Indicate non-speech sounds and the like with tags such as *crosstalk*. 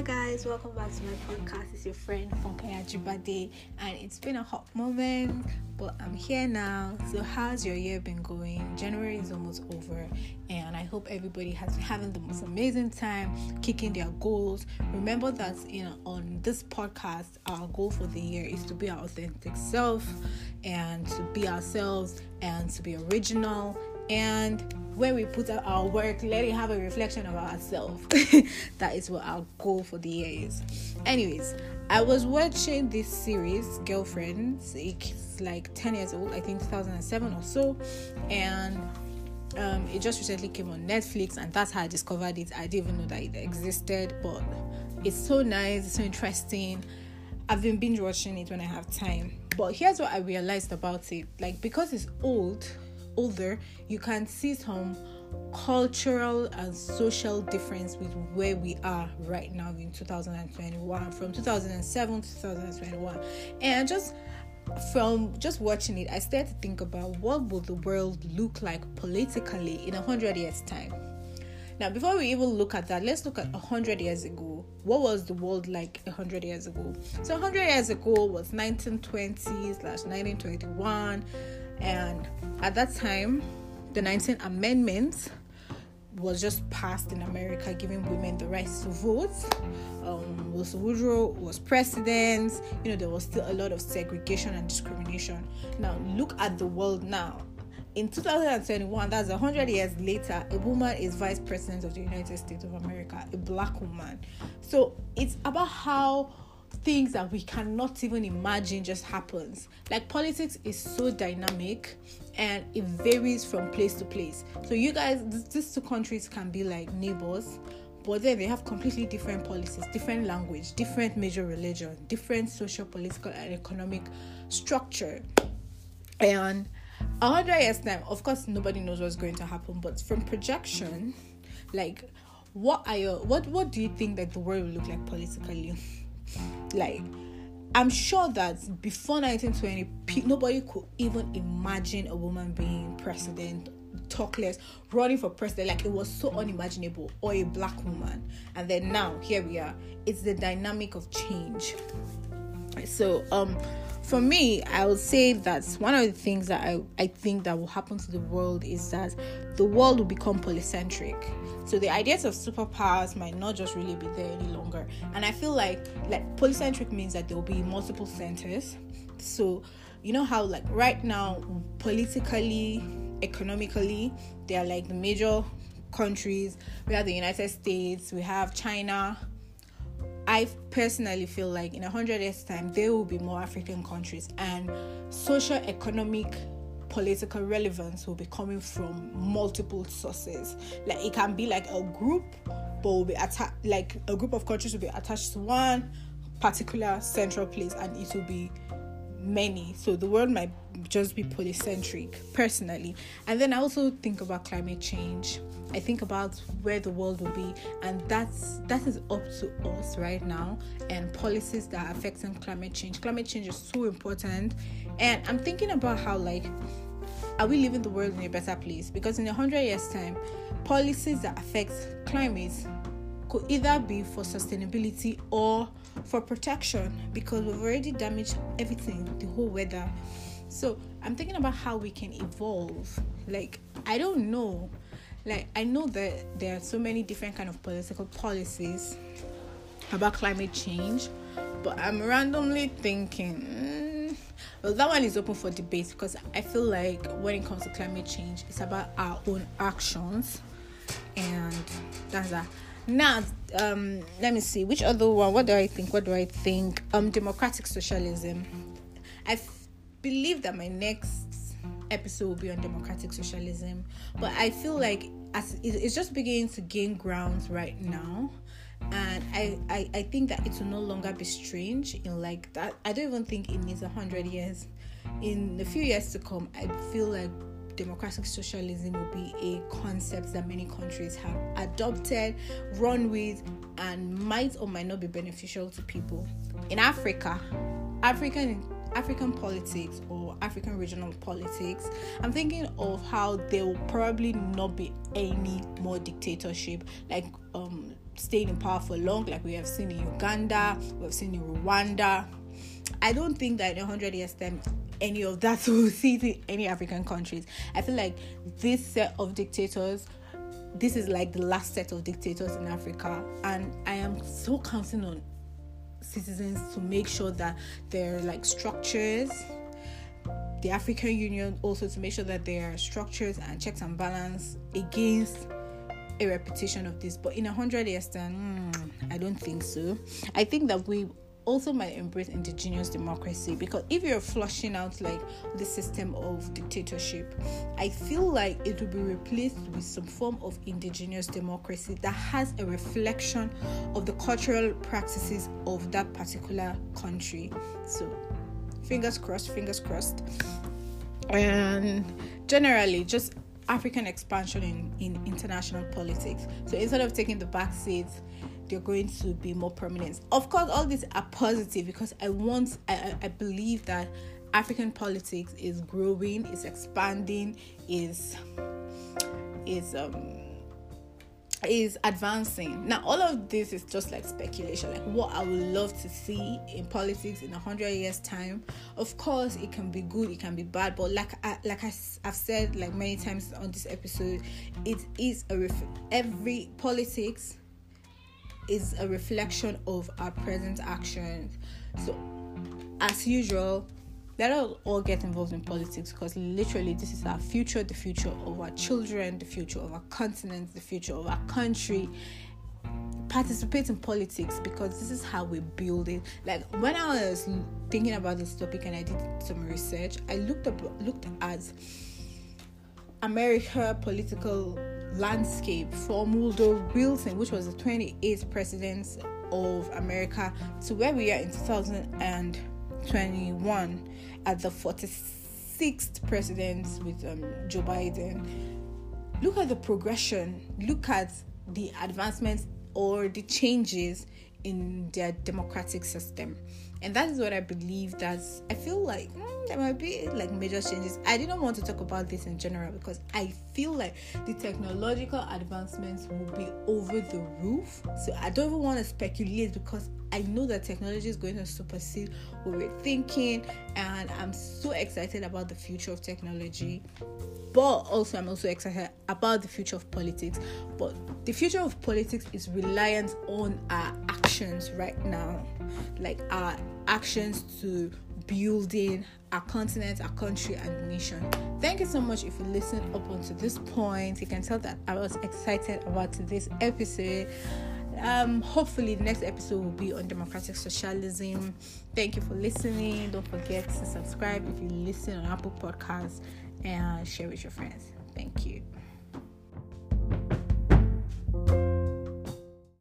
Hi guys, welcome back to my podcast. It's your friend Funkaya Jibade, and it's been a hot moment, but I'm here now. So, how's your year been going? January is almost over, and I hope everybody has been having the most amazing time, kicking their goals. Remember that you know on this podcast, our goal for the year is to be our authentic self, and to be ourselves, and to be original, and when we put out our work, let it have a reflection of ourselves. *laughs* that is what our goal for the year is. Anyways, I was watching this series, Girlfriends. It's like 10 years old, I think 2007 or so. And um, it just recently came on Netflix, and that's how I discovered it. I didn't even know that it existed, but it's so nice, it's so interesting. I've been binge watching it when I have time. But here's what I realized about it like, because it's old, older, you can see some cultural and social difference with where we are right now in 2021 from 2007 to 2021 and just from just watching it i started to think about what will the world look like politically in a hundred years time. Now before we even look at that let's look at a hundred years ago. What was the world like a hundred years ago? So a hundred years ago was 1920 slash 1921 and at that time, the 19th Amendment was just passed in America, giving women the right to vote. Um, Wilson Woodrow was president. You know, there was still a lot of segregation and discrimination. Now, look at the world now. In 2021, that's 100 years later, a woman is vice president of the United States of America, a black woman. So it's about how things that we cannot even imagine just happens. Like politics is so dynamic and it varies from place to place. So you guys, these two countries can be like neighbors, but then they have completely different policies, different language, different major religion, different social, political, and economic structure. And a hundred years time, of course, nobody knows what's going to happen. But from projection, like, what are your what what do you think that the world will look like politically? *laughs* Like, I'm sure that before 1920, nobody could even imagine a woman being president, talk less, running for president. Like, it was so unimaginable, or a black woman. And then now, here we are. It's the dynamic of change. So, um, for me, I would say that one of the things that I, I think that will happen to the world is that the world will become polycentric. So the ideas of superpowers might not just really be there any longer. And I feel like like polycentric means that there will be multiple centers. So you know how like right now politically, economically, they are like the major countries. We have the United States, we have China, I personally feel like in a hundred years' time there will be more African countries and social economic political relevance will be coming from multiple sources. Like it can be like a group, but will be attached like a group of countries will be attached to one particular central place and it will be many. So the world might just be polycentric personally. And then I also think about climate change. I think about where the world will be, and that's that is up to us right now and policies that are affecting climate change. Climate change is so important, and I'm thinking about how like are we leaving the world in a better place? Because in a hundred years' time, policies that affect climate could either be for sustainability or for protection because we've already damaged everything, the whole weather. So I'm thinking about how we can evolve. Like I don't know. Like I know that there are so many different kind of political policies about climate change, but I'm randomly thinking. Mm, well, that one is open for debate because I feel like when it comes to climate change, it's about our own actions, and that's that. Now, um, let me see which other one. What do I think? What do I think? Um, democratic socialism. I f- believe that my next episode will be on democratic socialism, but I feel like as it's just beginning to gain grounds right now and I, I i think that it will no longer be strange in like that i don't even think it needs a hundred years in a few years to come i feel like democratic socialism will be a concept that many countries have adopted, run with, and might or might not be beneficial to people. In Africa, African African politics or African regional politics, I'm thinking of how there will probably not be any more dictatorship. Like um, staying in power for long, like we have seen in Uganda, we have seen in Rwanda. I don't think that in 100 years' time, any of that *laughs* will see in any African countries. I feel like this set of dictators, this is like the last set of dictators in Africa, and I am so counting on citizens to make sure that there are like structures the African Union also to make sure that there are structures and checks and balance against a repetition of this. But in a hundred years time, mm, I don't think so. I think that we also might embrace indigenous democracy because if you're flushing out like the system of dictatorship, I feel like it will be replaced with some form of indigenous democracy that has a reflection of the cultural practices of that particular country. So fingers crossed, fingers crossed. And generally, just African expansion in, in international politics. So instead of taking the back seats, they're going to be more prominent. Of course, all these are positive because I want, I, I believe that African politics is growing, is expanding, is is um is advancing. Now, all of this is just like speculation, like what I would love to see in politics in a hundred years' time. Of course, it can be good, it can be bad, but like I, like I, have said like many times on this episode, it is a ref- every politics is a reflection of our present actions. So, as usual, let us all get involved in politics because literally this is our future, the future of our children, the future of our continent, the future of our country. Participate in politics because this is how we build it. Like when I was thinking about this topic and I did some research, I looked up looked at America political landscape from Woodrow Wilson, which was the 28th president of America, to where we are in 2021 at the 46th president with um, Joe Biden, look at the progression, look at the advancements or the changes in their democratic system. And that is what I believe that I feel like mm, there might be like major changes. I didn't want to talk about this in general because I feel like the technological advancements will be over the roof. So I don't even want to speculate because I know that technology is going to supersede what we're thinking, and I'm so excited about the future of technology. But also, I'm also excited about the future of politics. But the future of politics is reliant on our actions right now, like our actions to building our continent, our country, and nation. Thank you so much if you listened up until this point. You can tell that I was excited about this episode. Um, hopefully, the next episode will be on democratic socialism. Thank you for listening. Don't forget to subscribe if you listen on Apple Podcasts and share with your friends.